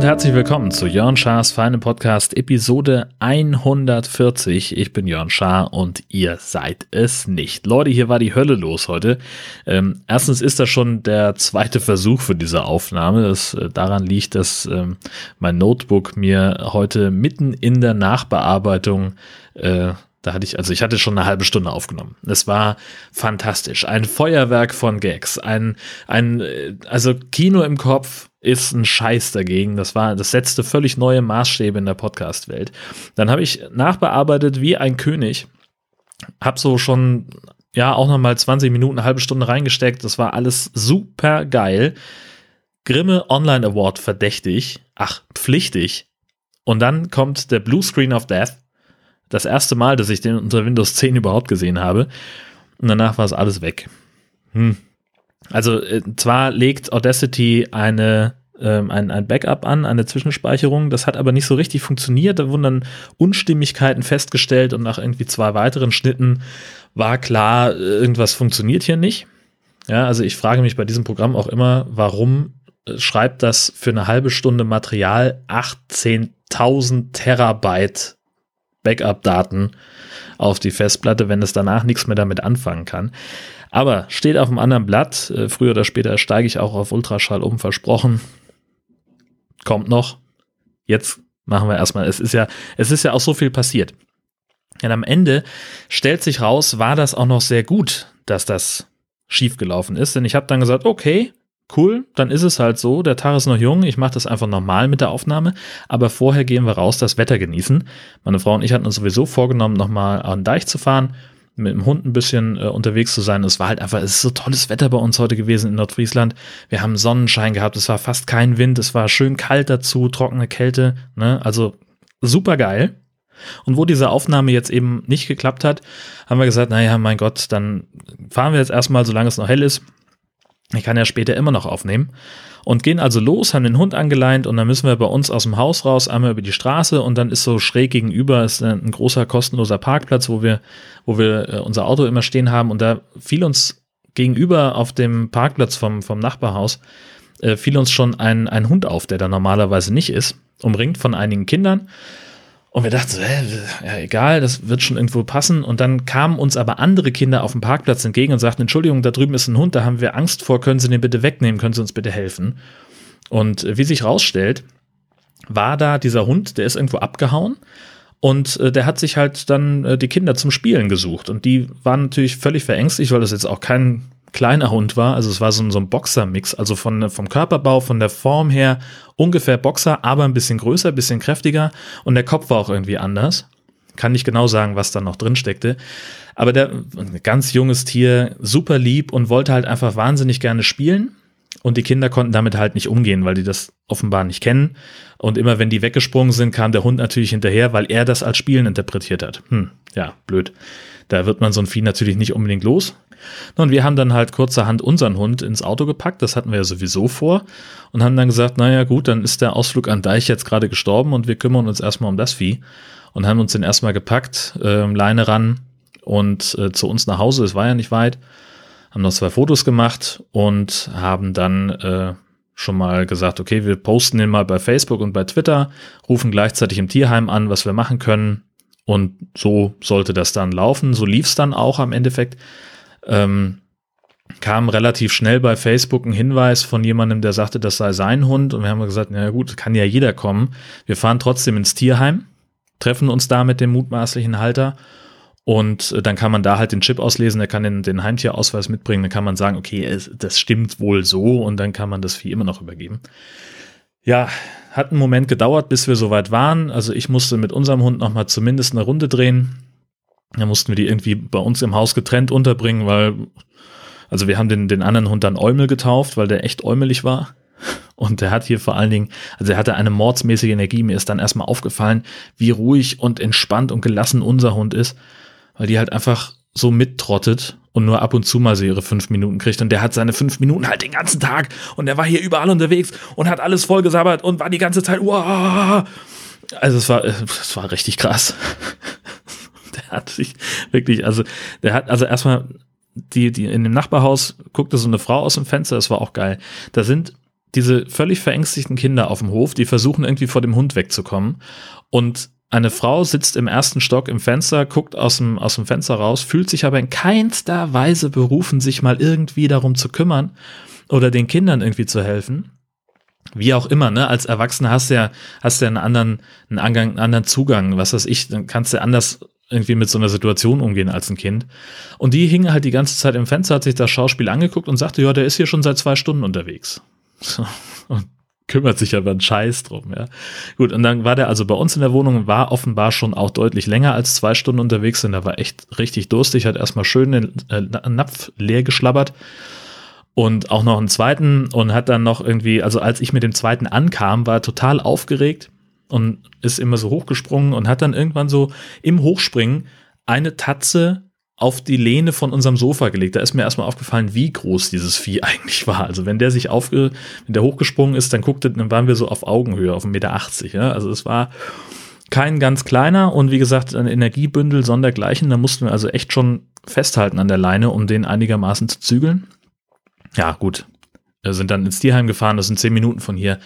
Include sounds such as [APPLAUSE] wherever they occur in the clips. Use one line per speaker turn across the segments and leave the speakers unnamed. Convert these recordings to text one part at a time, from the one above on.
und herzlich willkommen zu Jörn Schars Feine Podcast Episode 140. Ich bin Jörn Schaar und ihr seid es nicht. Leute, hier war die Hölle los heute. Ähm, erstens ist das schon der zweite Versuch für diese Aufnahme. Das äh, daran liegt, dass ähm, mein Notebook mir heute mitten in der Nachbearbeitung äh, da hatte ich, also ich hatte schon eine halbe Stunde aufgenommen. Es war fantastisch. Ein Feuerwerk von Gags. Ein, ein, äh, also Kino im Kopf ist ein Scheiß dagegen. Das war, das setzte völlig neue Maßstäbe in der Podcast-Welt. Dann habe ich nachbearbeitet wie ein König. Hab so schon, ja, auch nochmal 20 Minuten, eine halbe Stunde reingesteckt. Das war alles super geil. Grimme Online Award verdächtig. Ach, pflichtig. Und dann kommt der Blue Screen of Death das erste Mal, dass ich den unter Windows 10 überhaupt gesehen habe. Und danach war es alles weg. Hm. Also äh, zwar legt Audacity eine ähm, ein, ein Backup an, eine Zwischenspeicherung. Das hat aber nicht so richtig funktioniert. Da wurden dann Unstimmigkeiten festgestellt und nach irgendwie zwei weiteren Schnitten war klar, irgendwas funktioniert hier nicht. Ja, also ich frage mich bei diesem Programm auch immer, warum äh, schreibt das für eine halbe Stunde Material 18.000 Terabyte Backup-Daten auf die Festplatte, wenn es danach nichts mehr damit anfangen kann. Aber steht auf einem anderen Blatt. Äh, früher oder später steige ich auch auf Ultraschall um, versprochen. Kommt noch. Jetzt machen wir erstmal. Es ist ja, es ist ja auch so viel passiert. Und am Ende stellt sich raus, war das auch noch sehr gut, dass das schiefgelaufen ist. Denn ich habe dann gesagt, okay, cool, dann ist es halt so, der Tag ist noch jung, ich mache das einfach normal mit der Aufnahme, aber vorher gehen wir raus, das Wetter genießen. Meine Frau und ich hatten uns sowieso vorgenommen, nochmal an den Deich zu fahren, mit dem Hund ein bisschen äh, unterwegs zu sein. Es war halt einfach, es ist so tolles Wetter bei uns heute gewesen in Nordfriesland. Wir haben Sonnenschein gehabt, es war fast kein Wind, es war schön kalt dazu, trockene Kälte, ne? also super geil. Und wo diese Aufnahme jetzt eben nicht geklappt hat, haben wir gesagt, naja, mein Gott, dann fahren wir jetzt erstmal, solange es noch hell ist, ich kann ja später immer noch aufnehmen. Und gehen also los, haben den Hund angeleint und dann müssen wir bei uns aus dem Haus raus, einmal über die Straße und dann ist so schräg gegenüber ist ein großer kostenloser Parkplatz, wo wir, wo wir äh, unser Auto immer stehen haben und da fiel uns gegenüber auf dem Parkplatz vom, vom Nachbarhaus, äh, fiel uns schon ein, ein Hund auf, der da normalerweise nicht ist, umringt von einigen Kindern. Und wir dachten so, hä, ja, egal, das wird schon irgendwo passen. Und dann kamen uns aber andere Kinder auf dem Parkplatz entgegen und sagten, Entschuldigung, da drüben ist ein Hund, da haben wir Angst vor, können Sie den bitte wegnehmen, können Sie uns bitte helfen? Und wie sich rausstellt, war da dieser Hund, der ist irgendwo abgehauen. Und äh, der hat sich halt dann äh, die Kinder zum Spielen gesucht. Und die waren natürlich völlig verängstigt, weil das jetzt auch kein kleiner Hund war. Also es war so, so ein Boxer-Mix. Also von, vom Körperbau, von der Form her ungefähr Boxer, aber ein bisschen größer, ein bisschen kräftiger. Und der Kopf war auch irgendwie anders. Kann nicht genau sagen, was da noch drin steckte. Aber der, ein ganz junges Tier, super lieb und wollte halt einfach wahnsinnig gerne spielen. Und die Kinder konnten damit halt nicht umgehen, weil die das offenbar nicht kennen. Und immer wenn die weggesprungen sind, kam der Hund natürlich hinterher, weil er das als Spielen interpretiert hat. Hm, ja, blöd. Da wird man so ein Vieh natürlich nicht unbedingt los. Und wir haben dann halt kurzerhand unseren Hund ins Auto gepackt, das hatten wir ja sowieso vor, und haben dann gesagt, naja gut, dann ist der Ausflug an Deich jetzt gerade gestorben und wir kümmern uns erstmal um das Vieh. Und haben uns den erstmal gepackt, äh, Leine ran und äh, zu uns nach Hause, es war ja nicht weit, haben noch zwei Fotos gemacht und haben dann äh, schon mal gesagt, okay, wir posten den mal bei Facebook und bei Twitter, rufen gleichzeitig im Tierheim an, was wir machen können. Und so sollte das dann laufen. So lief es dann auch am Endeffekt ähm, kam relativ schnell bei Facebook ein Hinweis von jemandem, der sagte, das sei sein Hund. Und wir haben gesagt, na gut, kann ja jeder kommen. Wir fahren trotzdem ins Tierheim, treffen uns da mit dem mutmaßlichen Halter. Und äh, dann kann man da halt den Chip auslesen, der kann den, den Heimtierausweis mitbringen, dann kann man sagen, okay, das stimmt wohl so und dann kann man das Vieh immer noch übergeben. Ja, hat einen Moment gedauert, bis wir soweit waren. Also ich musste mit unserem Hund nochmal zumindest eine Runde drehen. Da mussten wir die irgendwie bei uns im Haus getrennt unterbringen, weil, also wir haben den, den anderen Hund dann Eumel getauft, weil der echt äumelig war. Und der hat hier vor allen Dingen, also er hatte eine mordsmäßige Energie. Mir ist dann erstmal aufgefallen, wie ruhig und entspannt und gelassen unser Hund ist, weil die halt einfach so mittrottet und nur ab und zu mal so ihre fünf Minuten kriegt. Und der hat seine fünf Minuten halt den ganzen Tag und der war hier überall unterwegs und hat alles vollgesabbert und war die ganze Zeit, uah. Also es war, es war richtig krass. [LAUGHS] hat sich wirklich, also der hat, also erstmal die, die in dem Nachbarhaus guckte so eine Frau aus dem Fenster, das war auch geil. Da sind diese völlig verängstigten Kinder auf dem Hof, die versuchen irgendwie vor dem Hund wegzukommen. Und eine Frau sitzt im ersten Stock im Fenster, guckt aus dem, aus dem Fenster raus, fühlt sich aber in keinster Weise berufen, sich mal irgendwie darum zu kümmern oder den Kindern irgendwie zu helfen. Wie auch immer, ne? Als Erwachsener hast du ja, hast du ja einen anderen, einen anderen Zugang, was weiß ich, dann kannst du anders irgendwie mit so einer Situation umgehen als ein Kind. Und die hing halt die ganze Zeit im Fenster, hat sich das Schauspiel angeguckt und sagte, ja, der ist hier schon seit zwei Stunden unterwegs. [LAUGHS] So. Und kümmert sich aber einen Scheiß drum, ja. Gut, und dann war der also bei uns in der Wohnung, war offenbar schon auch deutlich länger als zwei Stunden unterwegs und er war echt richtig durstig, hat erstmal schön den äh, Napf leer geschlabbert und auch noch einen zweiten und hat dann noch irgendwie, also als ich mit dem zweiten ankam, war er total aufgeregt und ist immer so hochgesprungen und hat dann irgendwann so im Hochspringen eine Tatze auf die Lehne von unserem Sofa gelegt. Da ist mir erstmal aufgefallen, wie groß dieses Vieh [LAUGHS] eigentlich war. Also wenn der sich aufge, wenn der hochgesprungen ist, dann guckte, dann waren wir so auf Augenhöhe, auf 1,80 Meter. Ja? Also es war kein ganz kleiner und wie gesagt, ein Energiebündel sondergleichen. Da mussten wir also echt schon festhalten an der Leine, um den einigermaßen zu zügeln. Ja, gut. Wir sind dann ins Tierheim gefahren, das sind zehn Minuten von hier.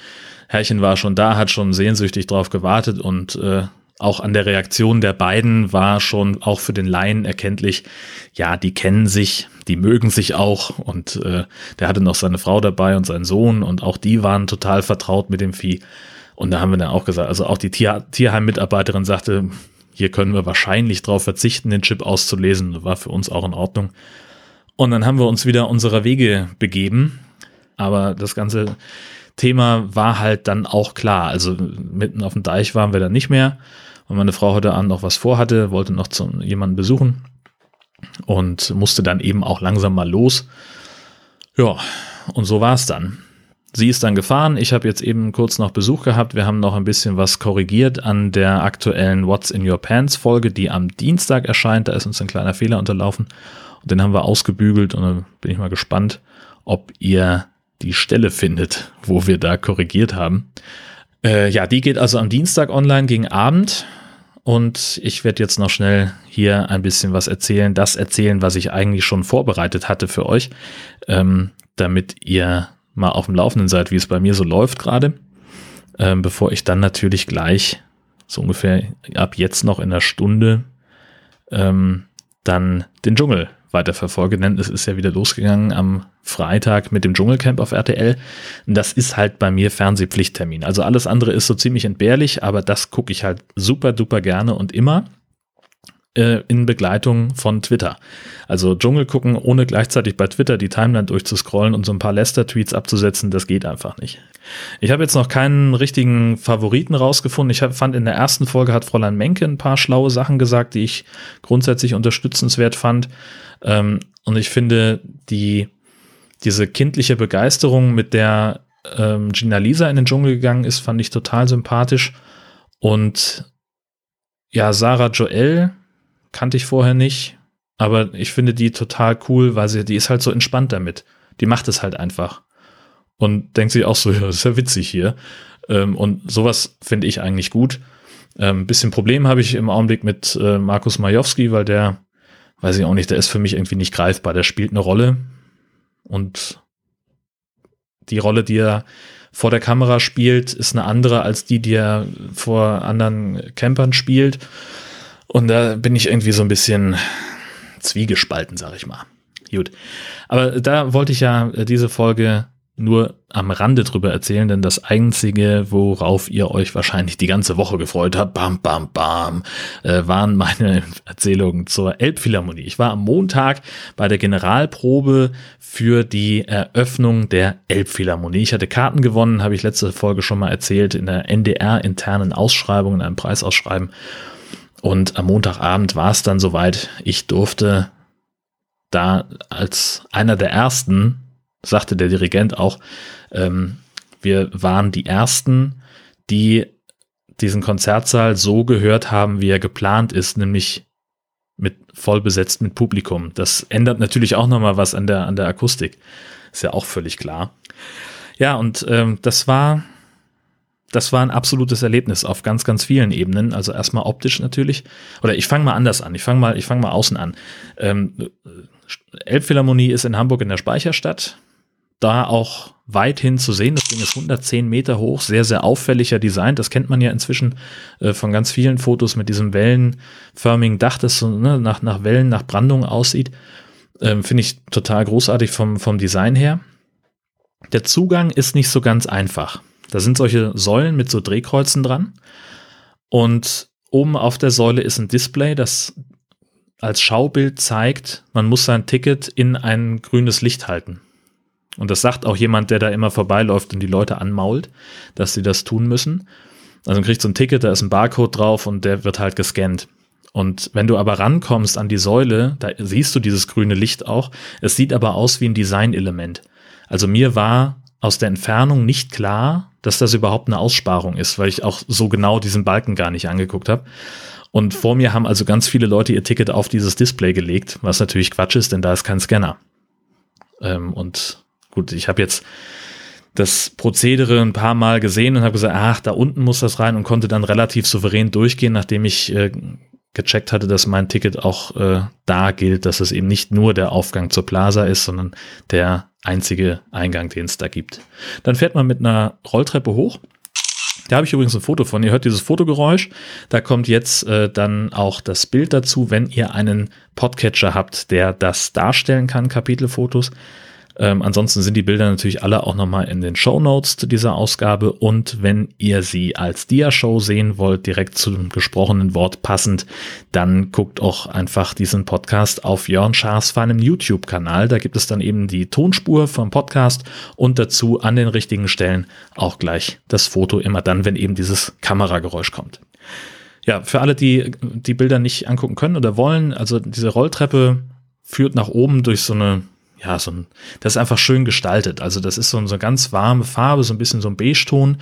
Herrchen war schon da, hat schon sehnsüchtig drauf gewartet und äh, auch an der Reaktion der beiden war schon auch für den Laien erkenntlich, ja, die kennen sich, die mögen sich auch und äh, der hatte noch seine Frau dabei und seinen Sohn und auch die waren total vertraut mit dem Vieh. Und da haben wir dann auch gesagt, also auch die Tier Tierheim-Mitarbeiterin sagte, hier können wir wahrscheinlich darauf verzichten, den Chip auszulesen. War für uns auch in Ordnung. Und dann haben wir uns wieder unserer Wege begeben. Aber das ganze Thema war halt dann auch klar. Also mitten auf dem Deich waren wir dann nicht mehr, weil meine Frau heute Abend noch was vorhatte, wollte noch zu jemanden besuchen und musste dann eben auch langsam mal los. Ja, und so war es dann. Sie ist dann gefahren. Ich habe jetzt eben kurz noch Besuch gehabt. Wir haben noch ein bisschen was korrigiert an der aktuellen What's in Your Pants Folge, die am Dienstag erscheint. Da ist uns ein kleiner Fehler unterlaufen. Und den haben wir ausgebügelt und dann bin ich mal gespannt, ob ihr die Stelle findet, wo wir da korrigiert haben. Äh, ja, die geht also am Dienstag online gegen Abend. Und ich werde jetzt noch schnell hier ein bisschen was erzählen, das erzählen, was ich eigentlich schon vorbereitet hatte für euch, ähm, damit ihr mal auf dem Laufenden seid, wie es bei mir so läuft gerade, ähm, bevor ich dann natürlich gleich so ungefähr ab jetzt noch in einer Stunde ähm, dann den Dschungel weiterverfolge, denn es ist ja wieder losgegangen am Freitag mit dem Dschungelcamp auf RTL. Das ist halt bei mir Fernsehpflichttermin. Also alles andere ist so ziemlich entbehrlich, aber das gucke ich halt super duper gerne und immer äh, in Begleitung von Twitter. Also Dschungel gucken, ohne gleichzeitig bei Twitter die Timeline durchzuscrollen und so ein paar Lester-Tweets abzusetzen, das geht einfach nicht. Ich habe jetzt noch keinen richtigen Favoriten rausgefunden. Ich hab, fand in der ersten Folge hat Fräulein Menke ein paar schlaue Sachen gesagt, die ich grundsätzlich unterstützenswert fand. Ähm, und ich finde, die, diese kindliche Begeisterung, mit der ähm, Gina Lisa in den Dschungel gegangen ist, fand ich total sympathisch. Und ja, Sarah Joel kannte ich vorher nicht, aber ich finde die total cool, weil sie, die ist halt so entspannt damit. Die macht es halt einfach. Und denkt sich auch so, [LAUGHS] ja, das ist ja witzig hier. Ähm, und sowas finde ich eigentlich gut. Ähm, bisschen Problem habe ich im Augenblick mit äh, Markus Majowski, weil der weiß ich auch nicht, der ist für mich irgendwie nicht greifbar. Der spielt eine Rolle und die Rolle, die er vor der Kamera spielt, ist eine andere als die, die er vor anderen Campern spielt. Und da bin ich irgendwie so ein bisschen zwiegespalten, sag ich mal. Gut. Aber da wollte ich ja diese Folge nur am Rande drüber erzählen, denn das einzige, worauf ihr euch wahrscheinlich die ganze Woche gefreut habt, bam, bam, bam, äh, waren meine [LAUGHS] Erzählungen zur Elbphilharmonie. Ich war am Montag bei der Generalprobe für die Eröffnung der Elbphilharmonie. Ich hatte Karten gewonnen, habe ich letzte Folge schon mal erzählt, in der NDR-internen Ausschreibung, in einem Preisausschreiben. Und am Montagabend war es dann soweit. Ich durfte da als einer der ersten sagte der Dirigent auch, ähm, wir waren die Ersten, die diesen Konzertsaal so gehört haben, wie er geplant ist, nämlich mit voll besetzt mit Publikum. Das ändert natürlich auch nochmal was an der, an der Akustik. Ist ja auch völlig klar. Ja, und ähm, das war das war ein absolutes Erlebnis auf ganz, ganz vielen Ebenen. Also erstmal optisch natürlich. Oder ich fange mal anders an. Ich fange mal, ich fange mal außen an. Ähm, Elbphilharmonie ist in Hamburg in der Speicherstadt. Da auch weithin zu sehen. Das Ding ist 110 Meter hoch, sehr, sehr auffälliger Design. Das kennt man ja inzwischen äh, von ganz vielen Fotos mit diesem wellenförmigen Dach, das so ne, nach, nach Wellen, nach Brandung aussieht. Ähm, Finde ich total großartig vom, vom Design her. Der Zugang ist nicht so ganz einfach. Da sind solche Säulen mit so Drehkreuzen dran. Und oben auf der Säule ist ein Display, das als Schaubild zeigt, man muss sein Ticket in ein grünes Licht halten. Und das sagt auch jemand, der da immer vorbeiläuft und die Leute anmault, dass sie das tun müssen. Also man kriegt so ein Ticket, da ist ein Barcode drauf und der wird halt gescannt. Und wenn du aber rankommst an die Säule, da siehst du dieses grüne Licht auch. Es sieht aber aus wie ein Designelement. Also mir war aus der Entfernung nicht klar, dass das überhaupt eine Aussparung ist, weil ich auch so genau diesen Balken gar nicht angeguckt habe. Und vor mir haben also ganz viele Leute ihr Ticket auf dieses Display gelegt, was natürlich Quatsch ist, denn da ist kein Scanner. Ähm, und gut, ich habe jetzt das Prozedere ein paar Mal gesehen und habe gesagt, ach, da unten muss das rein und konnte dann relativ souverän durchgehen, nachdem ich äh, gecheckt hatte, dass mein Ticket auch äh, da gilt, dass es eben nicht nur der Aufgang zur Plaza ist, sondern der einzige Eingang, den es da gibt. Dann fährt man mit einer Rolltreppe hoch. Da habe ich übrigens ein Foto von. Ihr hört dieses Fotogeräusch. Da kommt jetzt äh, dann auch das Bild dazu, wenn ihr einen Podcatcher habt, der das darstellen kann, Kapitelfotos. Ähm, ansonsten sind die Bilder natürlich alle auch nochmal in den Show Notes zu dieser Ausgabe und wenn ihr sie als Dia-Show sehen wollt, direkt zum gesprochenen Wort passend, dann guckt auch einfach diesen Podcast auf Jörn Schaas feinem YouTube-Kanal. Da gibt es dann eben die Tonspur vom Podcast und dazu an den richtigen Stellen auch gleich das Foto immer dann, wenn eben dieses Kamerageräusch kommt. Ja, für alle, die die Bilder nicht angucken können oder wollen, also diese Rolltreppe führt nach oben durch so eine ja, so ein, das ist einfach schön gestaltet. Also das ist so, eine, ganz warme Farbe, so ein bisschen so ein Beige-Ton,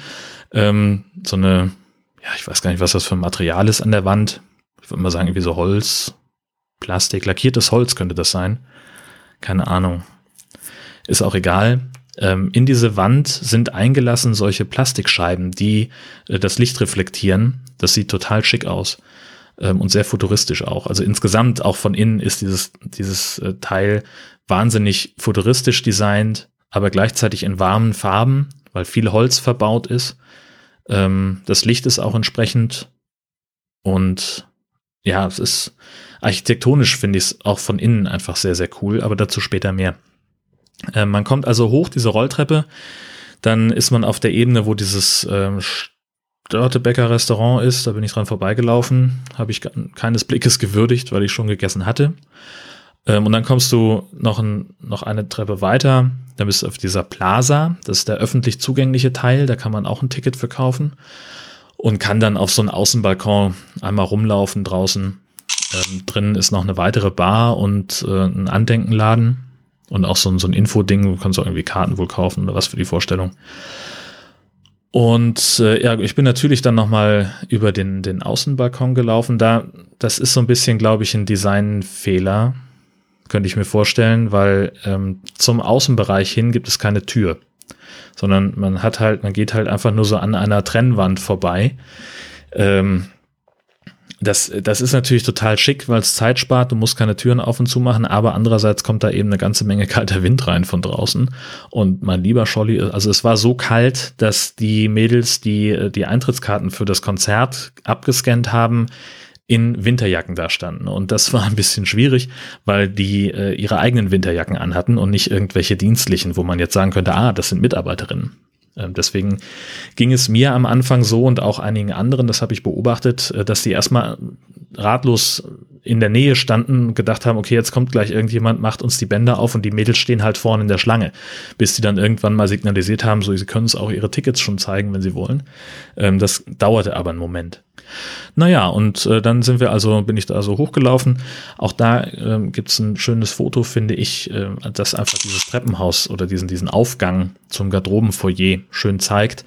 ähm, so eine, ja, ich weiß gar nicht, was das für ein Material ist an der Wand. Ich würde mal sagen, irgendwie so Holz, Plastik, lackiertes Holz könnte das sein. Keine Ahnung. Ist auch egal. Ähm, in diese Wand sind eingelassen solche Plastikscheiben, die äh, das Licht reflektieren. Das sieht total schick aus ähm, und sehr futuristisch auch. Also insgesamt auch von innen ist dieses, dieses äh, Teil wahnsinnig futuristisch designt, aber gleichzeitig in warmen Farben, weil viel Holz verbaut ist. Ähm, das Licht ist auch entsprechend und ja, es ist architektonisch finde ich es auch von innen einfach sehr, sehr cool, aber dazu später mehr. Äh, man kommt also hoch diese Rolltreppe, dann ist man auf der Ebene, wo dieses ähm, Störtebecker Restaurant ist, da bin ich dran vorbeigelaufen, habe ich keines Blickes gewürdigt, weil ich schon gegessen hatte. Ähm, und dann kommst du noch, ein, noch eine Treppe weiter, dann bist du auf dieser Plaza, das ist der öffentlich zugängliche Teil, da kann man auch ein Ticket für kaufen und kann dann auf so einen Außenbalkon einmal rumlaufen draußen. Ähm, drin ist noch eine weitere Bar und äh, ein Andenkenladen und auch so ein, so ein Infoding, du kannst auch irgendwie Karten wohl kaufen oder was für die Vorstellung. Und äh, ja, ich bin natürlich dann nochmal über den, den Außenbalkon gelaufen. Da, das ist so ein bisschen, glaube ich, ein Designfehler könnte ich mir vorstellen, weil ähm, zum Außenbereich hin gibt es keine Tür, sondern man hat halt, man geht halt einfach nur so an einer Trennwand vorbei. Ähm, das, das ist natürlich total schick, weil es Zeit spart, du musst keine Türen auf und zu machen, aber andererseits kommt da eben eine ganze Menge [LAUGHS] kalter Wind rein von draußen. Und mein lieber Scholli, also es war so kalt, dass die Mädels, die die Eintrittskarten für das Konzert abgescannt haben, in Winterjacken da standen. Und das war ein bisschen schwierig, weil die äh, ihre eigenen Winterjacken anhatten und nicht irgendwelche dienstlichen, wo man jetzt sagen könnte, ah, das sind Mitarbeiterinnen. Ähm, deswegen ging es mir am Anfang so und auch einigen anderen, das habe ich beobachtet, äh, dass die erstmal ratlos in der Nähe standen gedacht haben, okay, jetzt kommt gleich irgendjemand, macht uns die Bänder auf und die Mädels stehen halt vorne in der Schlange, bis die dann irgendwann mal signalisiert haben, so sie können es auch ihre Tickets schon zeigen, wenn sie wollen. Ähm, das dauerte aber einen Moment. Naja, und äh, dann sind wir also, bin ich da so hochgelaufen. Auch da äh, gibt es ein schönes Foto, finde ich, äh, das einfach dieses Treppenhaus oder diesen, diesen Aufgang zum Garderobenfoyer schön zeigt.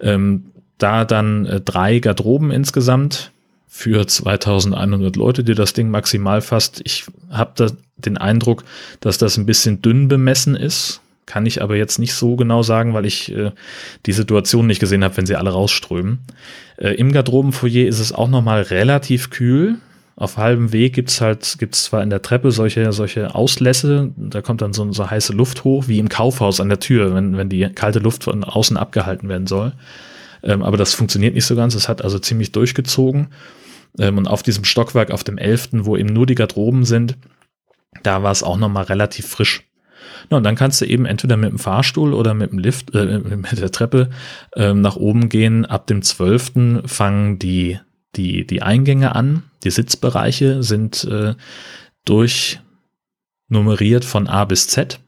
Ähm, da dann äh, drei Garderoben insgesamt für 2100 Leute, die das Ding maximal fasst. Ich habe den Eindruck, dass das ein bisschen dünn bemessen ist, Kann ich aber jetzt nicht so genau sagen, weil ich äh, die Situation nicht gesehen habe, wenn sie alle rausströmen. Äh, Im Garderobenfoyer ist es auch nochmal relativ kühl. Auf halbem Weg gibt's halt, gibt's zwar in der Treppe solche, solche Auslässe, da kommt dann so, so heiße Luft hoch, wie im Kaufhaus an der Tür, wenn, wenn die kalte Luft von außen abgehalten werden soll. Ähm, aber das funktioniert nicht so ganz, es hat also ziemlich durchgezogen. Ähm, und auf diesem Stockwerk, auf dem 11., wo eben nur die Garderoben sind, da war es auch nochmal relativ frisch. Ja, und dann kannst du eben entweder mit dem Fahrstuhl oder mit dem Lift, äh, mit der Treppe ähm, nach oben gehen. Ab dem 12. fangen die, die, die Eingänge an. Die Sitzbereiche sind äh, durchnummeriert von A bis Z,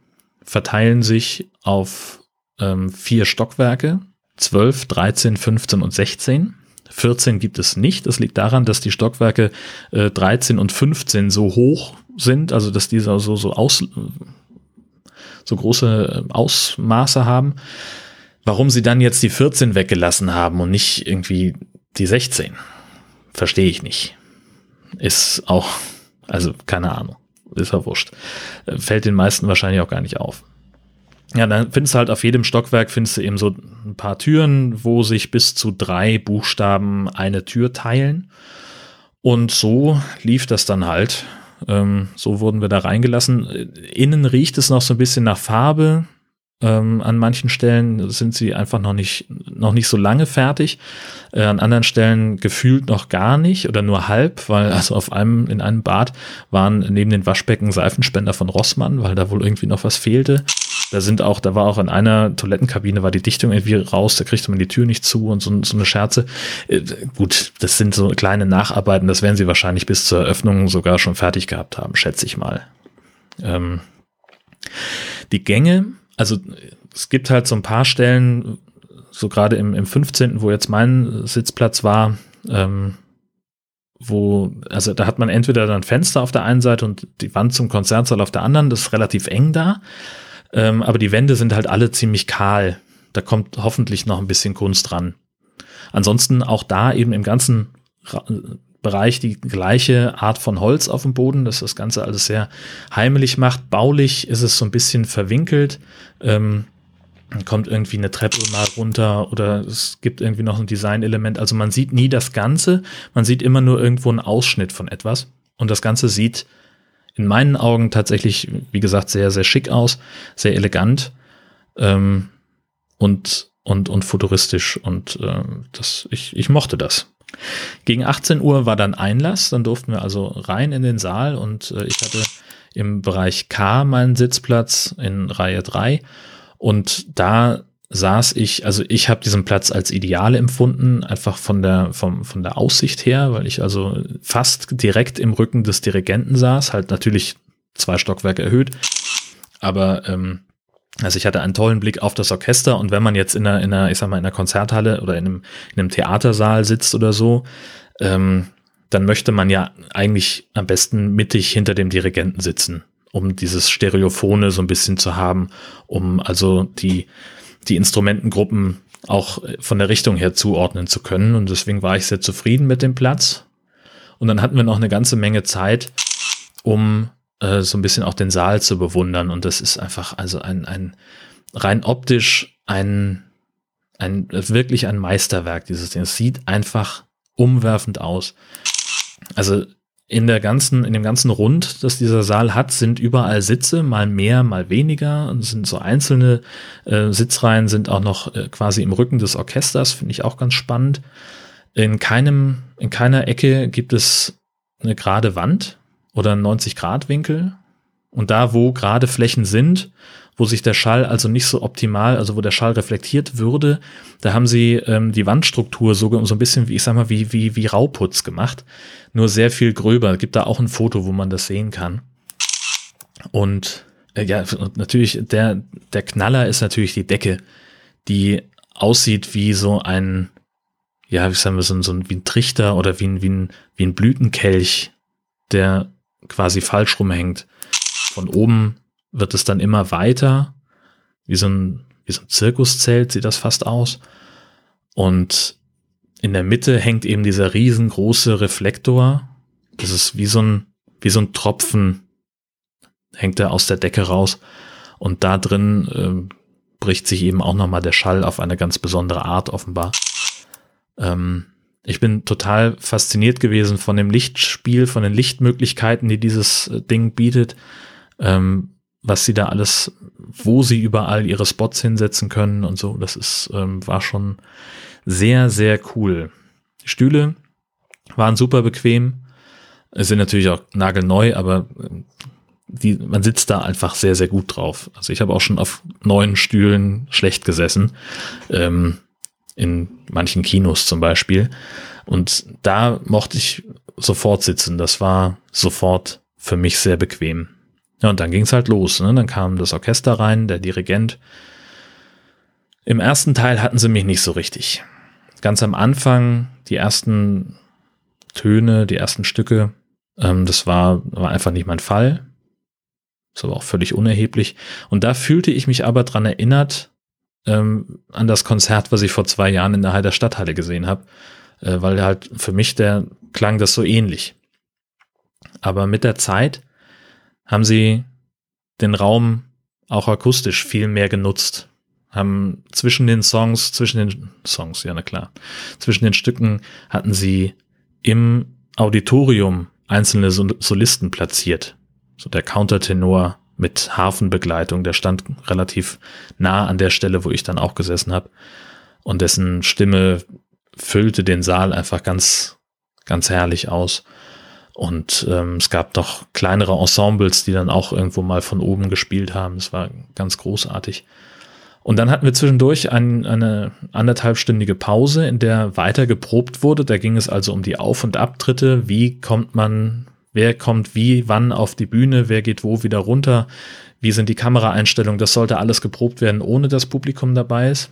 verteilen sich auf ähm, vier Stockwerke, 12, 13, 15 und 16. 14 gibt es nicht. Das liegt daran, dass die Stockwerke äh, 13 und 15 so hoch sind, also dass diese so, so aus, so große äh, Ausmaße haben. Warum sie dann jetzt die 14 weggelassen haben und nicht irgendwie die 16, verstehe ich nicht. Ist auch, also keine Ahnung, ist ja wurscht. Fällt den meisten wahrscheinlich auch gar nicht auf. Ja, dann findest du halt auf jedem Stockwerk findest du eben so ein paar Türen, wo sich bis zu drei Buchstaben eine Tür teilen. Und so lief das dann halt. Ähm, so wurden wir da reingelassen. Innen riecht es noch so ein bisschen nach Farbe. Ähm, an manchen Stellen sind sie einfach noch nicht, noch nicht so lange fertig. Äh, an anderen Stellen gefühlt noch gar nicht oder nur halb, weil also auf einem, in einem Bad waren neben den Waschbecken Seifenspender von Rossmann, weil da wohl irgendwie noch was fehlte. Da sind auch, da war auch in einer Toilettenkabine war die Dichtung irgendwie raus, da kriegte man die Tür nicht zu und so, so eine Scherze. Äh, gut, das sind so kleine Nacharbeiten, das werden sie wahrscheinlich bis zur Eröffnung sogar schon fertig gehabt haben, schätze ich mal. Ähm, die Gänge, also es gibt halt so ein paar Stellen, so gerade im, im 15., wo jetzt mein Sitzplatz war, ähm, wo, also da hat man entweder dann Fenster auf der einen Seite und die Wand zum Konzertsaal auf der anderen, das ist relativ eng da. Ähm, aber die Wände sind halt alle ziemlich kahl. Da kommt hoffentlich noch ein bisschen Kunst dran. Ansonsten auch da eben im ganzen Ra Bereich die gleiche Art von Holz auf dem Boden, das das Ganze alles sehr heimelig macht. Baulich ist es so ein bisschen verwinkelt. Ähm, kommt irgendwie eine Treppe mal runter oder es gibt irgendwie noch ein Designelement. Also man sieht nie das Ganze, man sieht immer nur irgendwo einen Ausschnitt von etwas. Und das Ganze sieht in meinen Augen tatsächlich, wie gesagt, sehr, sehr schick aus, sehr elegant ähm, und, und, und futuristisch. Und äh, das, ich, ich mochte das. Gegen 18 Uhr war dann Einlass, dann durften wir also rein in den Saal und äh, ich hatte im Bereich K meinen Sitzplatz in Reihe 3 und da saß ich, also ich habe diesen Platz als ideal empfunden, einfach von der, vom, von der Aussicht her, weil ich also fast direkt im Rücken des Dirigenten saß, halt natürlich zwei Stockwerke erhöht, aber ähm, also ich hatte einen tollen Blick auf das Orchester und wenn man jetzt in einer, in einer ich sag mal, in einer Konzerthalle oder in einem, in einem Theatersaal sitzt oder so, ähm, dann möchte man ja eigentlich am besten mittig hinter dem Dirigenten sitzen, um dieses Stereophone so ein bisschen zu haben, um also die, die Instrumentengruppen auch von der Richtung her zuordnen zu können. Und deswegen war ich sehr zufrieden mit dem Platz. Und dann hatten wir noch eine ganze Menge Zeit, um äh, so ein bisschen auch den Saal zu bewundern. Und das ist einfach also ein, ein rein optisch ein, ein wirklich ein Meisterwerk, dieses Ding. Es sieht einfach umwerfend aus. Also in der ganzen, in dem ganzen Rund, das dieser Saal hat, sind überall Sitze, mal mehr, mal weniger. Und sind so einzelne äh, Sitzreihen sind auch noch äh, quasi im Rücken des Orchesters, finde ich auch ganz spannend. In keinem, in keiner Ecke gibt es eine gerade Wand oder einen 90-Grad-Winkel. Und da, wo gerade Flächen sind, wo sich der Schall also nicht so optimal, also wo der Schall reflektiert würde, da haben sie ähm, die Wandstruktur so, so ein bisschen, wie ich sag mal, wie, wie, wie Rauputz gemacht. Nur sehr viel gröber. Gibt da auch ein Foto, wo man das sehen kann. Und äh, ja, natürlich, der, der Knaller ist natürlich die Decke, die aussieht wie so ein, ja, wie sagen wir, so ein, so ein, wie ein Trichter oder wie ein, wie ein, wie ein Blütenkelch, der quasi falsch rumhängt. Von oben wird es dann immer weiter, wie so ein, wie so ein Zirkuszelt sieht das fast aus. Und in der Mitte hängt eben dieser riesengroße Reflektor. Das ist wie so ein, wie so ein Tropfen, hängt er aus der Decke raus. Und da drin äh, bricht sich eben auch nochmal der Schall auf eine ganz besondere Art offenbar. Ähm, ich bin total fasziniert gewesen von dem Lichtspiel, von den Lichtmöglichkeiten, die dieses äh, Ding bietet, ähm, was sie da alles, wo sie überall ihre Spots hinsetzen können und so. Das ist, ähm, war schon sehr, sehr cool. Stühle waren super bequem, sind natürlich auch nagelneu, aber ähm, die, man sitzt da einfach sehr, sehr gut drauf. Also ich habe auch schon auf neuen Stühlen schlecht gesessen. Ähm, in manchen Kinos zum Beispiel. Und da mochte ich sofort sitzen. Das war sofort für mich sehr bequem. Ja, und dann ging es halt los. Ne? Dann kam das Orchester rein, der Dirigent. Im ersten Teil hatten sie mich nicht so richtig. Ganz am Anfang, die ersten Töne, die ersten Stücke, ähm, das war, war einfach nicht mein Fall. Ist aber auch völlig unerheblich. Und da fühlte ich mich aber dran erinnert, ähm, an das Konzert, was ich vor zwei Jahren in der Heider Stadthalle gesehen habe, äh, weil halt für mich der klang das so ähnlich. Aber mit der Zeit haben sie den Raum auch akustisch viel mehr genutzt, haben zwischen den Songs, zwischen den Songs, ja na klar, zwischen den Stücken hatten sie im Auditorium einzelne Solisten platziert. So der Countertenor mit Hafenbegleitung. Der stand relativ nah an der Stelle, wo ich dann auch gesessen habe. Und dessen Stimme füllte den Saal einfach ganz, ganz herrlich aus. Und ähm, es gab noch kleinere Ensembles, die dann auch irgendwo mal von oben gespielt haben. Es war ganz großartig. Und dann hatten wir zwischendurch ein, eine anderthalbstündige Pause, in der weiter geprobt wurde. Da ging es also um die Auf- und Abtritte. Wie kommt man wer kommt wie, wann auf die Bühne, wer geht wo wieder runter, wie sind die Kameraeinstellungen. Das sollte alles geprobt werden, ohne dass Publikum dabei ist.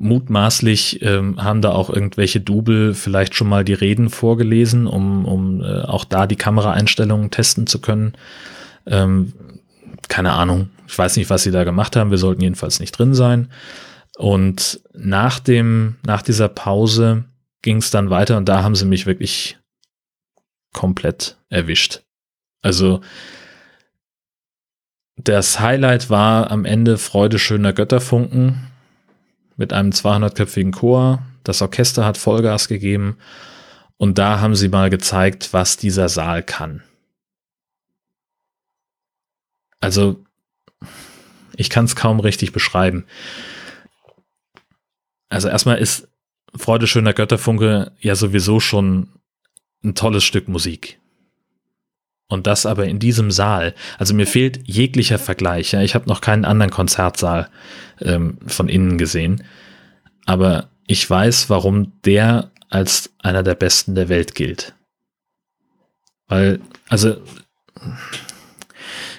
Mutmaßlich ähm, haben da auch irgendwelche Double vielleicht schon mal die Reden vorgelesen, um, um äh, auch da die Kameraeinstellungen testen zu können. Ähm, keine Ahnung. Ich weiß nicht, was sie da gemacht haben. Wir sollten jedenfalls nicht drin sein. Und nach dem, nach dieser Pause ging es dann weiter und da haben sie mich wirklich komplett erwischt. Also das Highlight war am Ende Freude schöner Götterfunken mit einem 200-köpfigen Chor. Das Orchester hat Vollgas gegeben und da haben sie mal gezeigt, was dieser Saal kann. Also ich kann es kaum richtig beschreiben. Also erstmal ist Freude schöner Götterfunke ja sowieso schon ein tolles Stück Musik. Und das aber in diesem Saal. Also mir fehlt jeglicher Vergleich. Ja. Ich habe noch keinen anderen Konzertsaal ähm, von innen gesehen. Aber ich weiß, warum der als einer der besten der Welt gilt. Weil, also,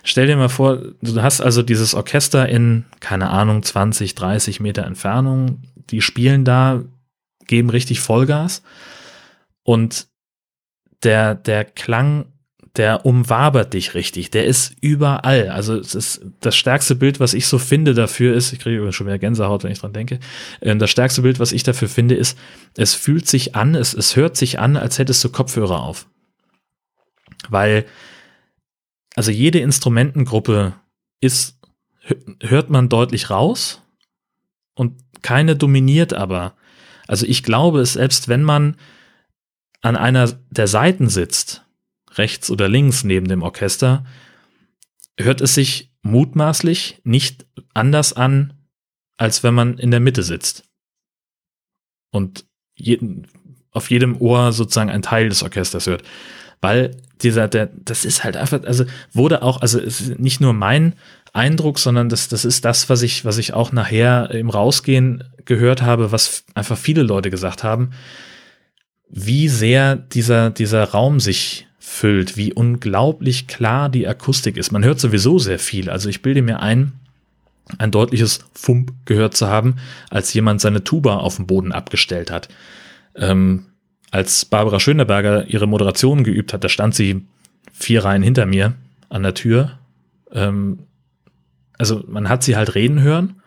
stell dir mal vor, du hast also dieses Orchester in, keine Ahnung, 20, 30 Meter Entfernung. Die spielen da, geben richtig Vollgas. Und der, der Klang, der umwabert dich richtig. Der ist überall. Also es ist das stärkste Bild, was ich so finde dafür ist, ich kriege schon wieder Gänsehaut, wenn ich dran denke. Ähm, das stärkste Bild, was ich dafür finde, ist, es fühlt sich an, es, es hört sich an, als hättest du Kopfhörer auf. Weil, also jede Instrumentengruppe ist, hört man deutlich raus und keine dominiert aber. Also ich glaube es, selbst wenn man an einer der Seiten sitzt, rechts oder links neben dem Orchester, hört es sich mutmaßlich nicht anders an, als wenn man in der Mitte sitzt. Und jeden, auf jedem Ohr sozusagen ein Teil des Orchesters hört. Weil dieser, der, das ist halt einfach, also wurde auch, also ist nicht nur mein Eindruck, sondern das, das ist das, was ich, was ich auch nachher im Rausgehen gehört habe, was einfach viele Leute gesagt haben wie sehr dieser, dieser Raum sich füllt, wie unglaublich klar die Akustik ist. Man hört sowieso sehr viel. Also ich bilde mir ein, ein deutliches Fump gehört zu haben, als jemand seine Tuba auf dem Boden abgestellt hat. Ähm, als Barbara Schöneberger ihre Moderation geübt hat, da stand sie vier Reihen hinter mir an der Tür. Ähm, also man hat sie halt reden hören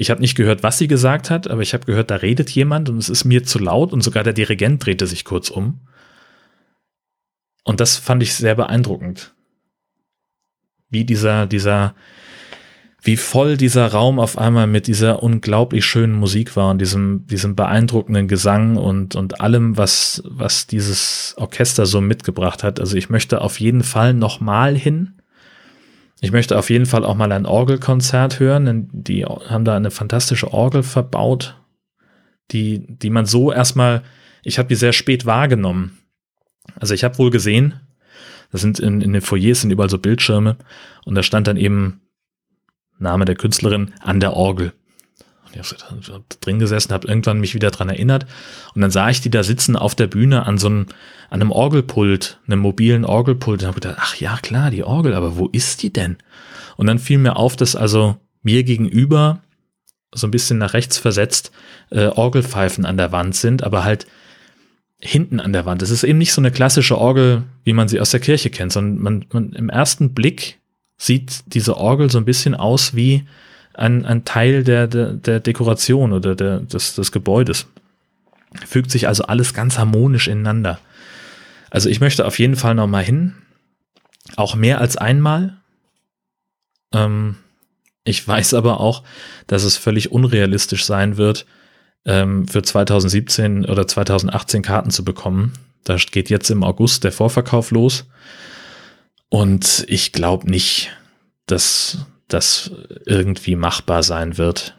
ich habe nicht gehört, was sie gesagt hat, aber ich habe gehört, da redet jemand und es ist mir zu laut und sogar der Dirigent drehte sich kurz um. Und das fand ich sehr beeindruckend. Wie dieser, dieser wie voll dieser Raum auf einmal mit dieser unglaublich schönen Musik war und diesem, diesem beeindruckenden Gesang und, und allem, was, was dieses Orchester so mitgebracht hat. Also ich möchte auf jeden Fall nochmal hin. Ich möchte auf jeden Fall auch mal ein Orgelkonzert hören, denn die haben da eine fantastische Orgel verbaut, die, die man so erstmal, ich habe die sehr spät wahrgenommen. Also ich habe wohl gesehen, das sind in, in den Foyers sind überall so Bildschirme und da stand dann eben Name der Künstlerin, an der Orgel. Und ich habe drin gesessen, habe irgendwann mich wieder dran erinnert und dann sah ich die da sitzen auf der Bühne an so einem, an einem Orgelpult, einem mobilen Orgelpult und habe gedacht, ach ja, klar, die Orgel, aber wo ist die denn? Und dann fiel mir auf, dass also mir gegenüber so ein bisschen nach rechts versetzt äh, Orgelpfeifen an der Wand sind, aber halt hinten an der Wand. Es ist eben nicht so eine klassische Orgel, wie man sie aus der Kirche kennt, sondern man, man im ersten Blick sieht diese Orgel so ein bisschen aus wie ein, ein Teil der, der, der Dekoration oder der, des, des Gebäudes. Fügt sich also alles ganz harmonisch ineinander. Also ich möchte auf jeden Fall noch mal hin. Auch mehr als einmal. Ähm, ich weiß aber auch, dass es völlig unrealistisch sein wird, ähm, für 2017 oder 2018 Karten zu bekommen. Da geht jetzt im August der Vorverkauf los. Und ich glaube nicht, dass das irgendwie machbar sein wird.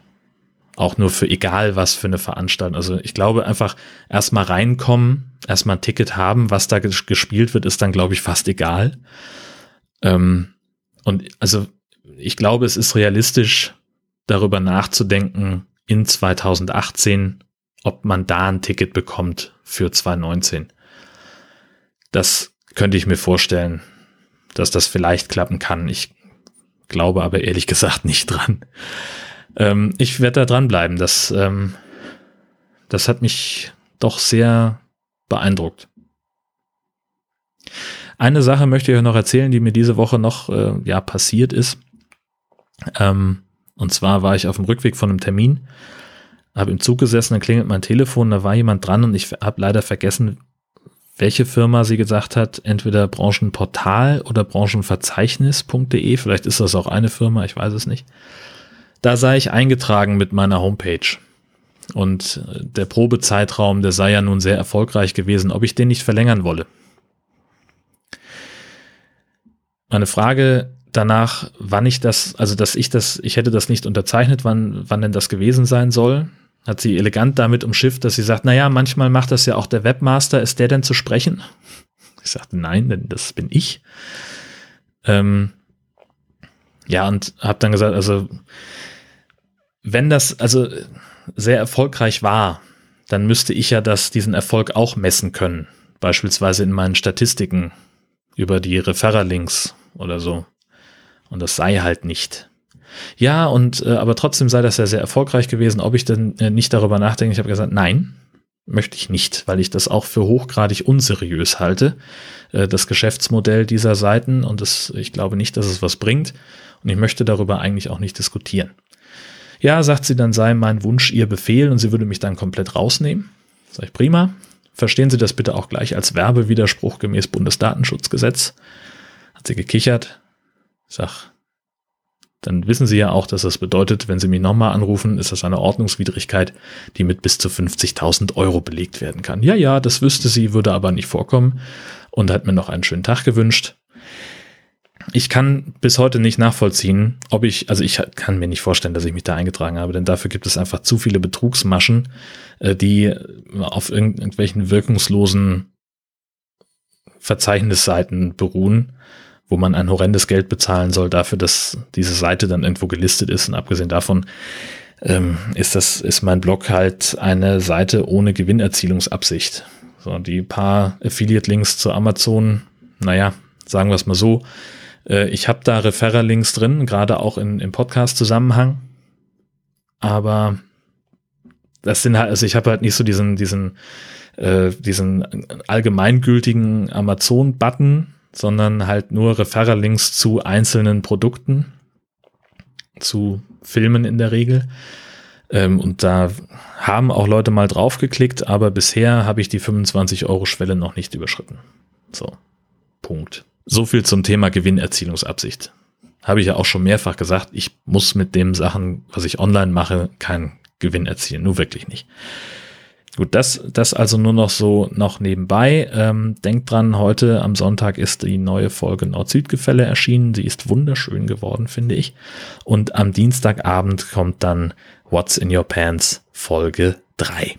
Auch nur für egal was für eine Veranstaltung. Also ich glaube einfach erstmal reinkommen, erstmal ein Ticket haben, was da gespielt wird, ist dann glaube ich fast egal. Ähm, und also ich glaube, es ist realistisch, darüber nachzudenken in 2018, ob man da ein Ticket bekommt für 2019. Das könnte ich mir vorstellen dass das vielleicht klappen kann. Ich glaube aber ehrlich gesagt nicht dran. Ähm, ich werde da dranbleiben. Das, ähm, das hat mich doch sehr beeindruckt. Eine Sache möchte ich euch noch erzählen, die mir diese Woche noch äh, ja, passiert ist. Ähm, und zwar war ich auf dem Rückweg von einem Termin, habe im Zug gesessen, dann klingelt mein Telefon, da war jemand dran und ich habe leider vergessen, welche Firma sie gesagt hat, entweder Branchenportal oder Branchenverzeichnis.de, vielleicht ist das auch eine Firma, ich weiß es nicht. Da sei ich eingetragen mit meiner Homepage. Und äh, der Probezeitraum, der sei ja nun sehr erfolgreich gewesen, ob ich den nicht verlängern wolle. Meine Frage danach, wann ich das, also dass ich das, ich hätte das nicht unterzeichnet, wann, wann denn das gewesen sein soll, hat sie elegant damit umschifft, dass sie sagt, naja, manchmal macht das ja auch der Webmaster, ist der denn zu sprechen? Ich sagte, nein, denn das bin ich. Ähm, ja, und habe dann gesagt, also wenn das also sehr erfolgreich war, dann müsste ich ja das, diesen Erfolg auch messen können. Beispielsweise in meinen Statistiken über die Referrerlinks oder so. Und das sei halt nicht. Ja, und äh, aber trotzdem sei das ja sehr erfolgreich gewesen. Ob ich denn äh, nicht darüber nachdenke, ich habe gesagt, nein, möchte ich nicht, weil ich das auch für hochgradig unseriös halte, äh, das Geschäftsmodell dieser Seiten und das, ich glaube nicht, dass es was bringt und ich möchte darüber eigentlich auch nicht diskutieren. Ja, sagt sie, dann sei mein Wunsch ihr Befehl und sie würde mich dann komplett rausnehmen. Sag ich, prima. Verstehen Sie das bitte auch gleich als Werbewiderspruch gemäß Bundesdatenschutzgesetz. Hat sie gekichert. Sag, dann wissen Sie ja auch, dass das bedeutet, wenn Sie mich nochmal anrufen, ist das eine Ordnungswidrigkeit, die mit bis zu 50.000 Euro belegt werden kann. Ja, ja, das wüsste sie, würde aber nicht vorkommen und hat mir noch einen schönen Tag gewünscht. Ich kann bis heute nicht nachvollziehen, ob ich, also ich kann mir nicht vorstellen, dass ich mich da eingetragen habe, denn dafür gibt es einfach zu viele Betrugsmaschen, äh, die auf irgendwelchen wirkungslosen Verzeichnisseiten beruhen wo man ein horrendes Geld bezahlen soll dafür, dass diese Seite dann irgendwo gelistet ist. Und abgesehen davon ähm, ist das, ist mein Blog halt eine Seite ohne Gewinnerzielungsabsicht. So, die paar Affiliate-Links zu Amazon, naja, sagen wir es mal so. Äh, ich habe da Referrer-Links drin, gerade auch in, im Podcast-Zusammenhang. Aber das sind halt, also ich habe halt nicht so diesen, diesen, äh, diesen allgemeingültigen Amazon-Button, sondern halt nur Referrer-Links zu einzelnen Produkten, zu Filmen in der Regel. Ähm, und da haben auch Leute mal drauf geklickt, aber bisher habe ich die 25-Euro-Schwelle noch nicht überschritten. So, Punkt. So viel zum Thema Gewinnerzielungsabsicht. habe ich ja auch schon mehrfach gesagt, ich muss mit dem Sachen, was ich online mache, keinen Gewinn erzielen. Nur wirklich nicht. Gut, das, das also nur noch so noch nebenbei. Ähm, denkt dran, heute am Sonntag ist die neue Folge Nord-Süd-Gefälle erschienen. Sie ist wunderschön geworden, finde ich. Und am Dienstagabend kommt dann What's in Your Pants Folge 3.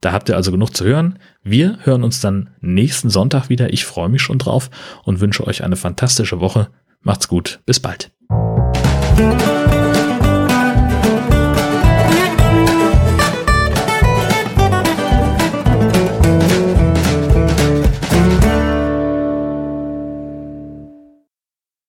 Da habt ihr also genug zu hören. Wir hören uns dann nächsten Sonntag wieder. Ich freue mich schon drauf und wünsche euch eine fantastische Woche. Macht's gut. Bis bald.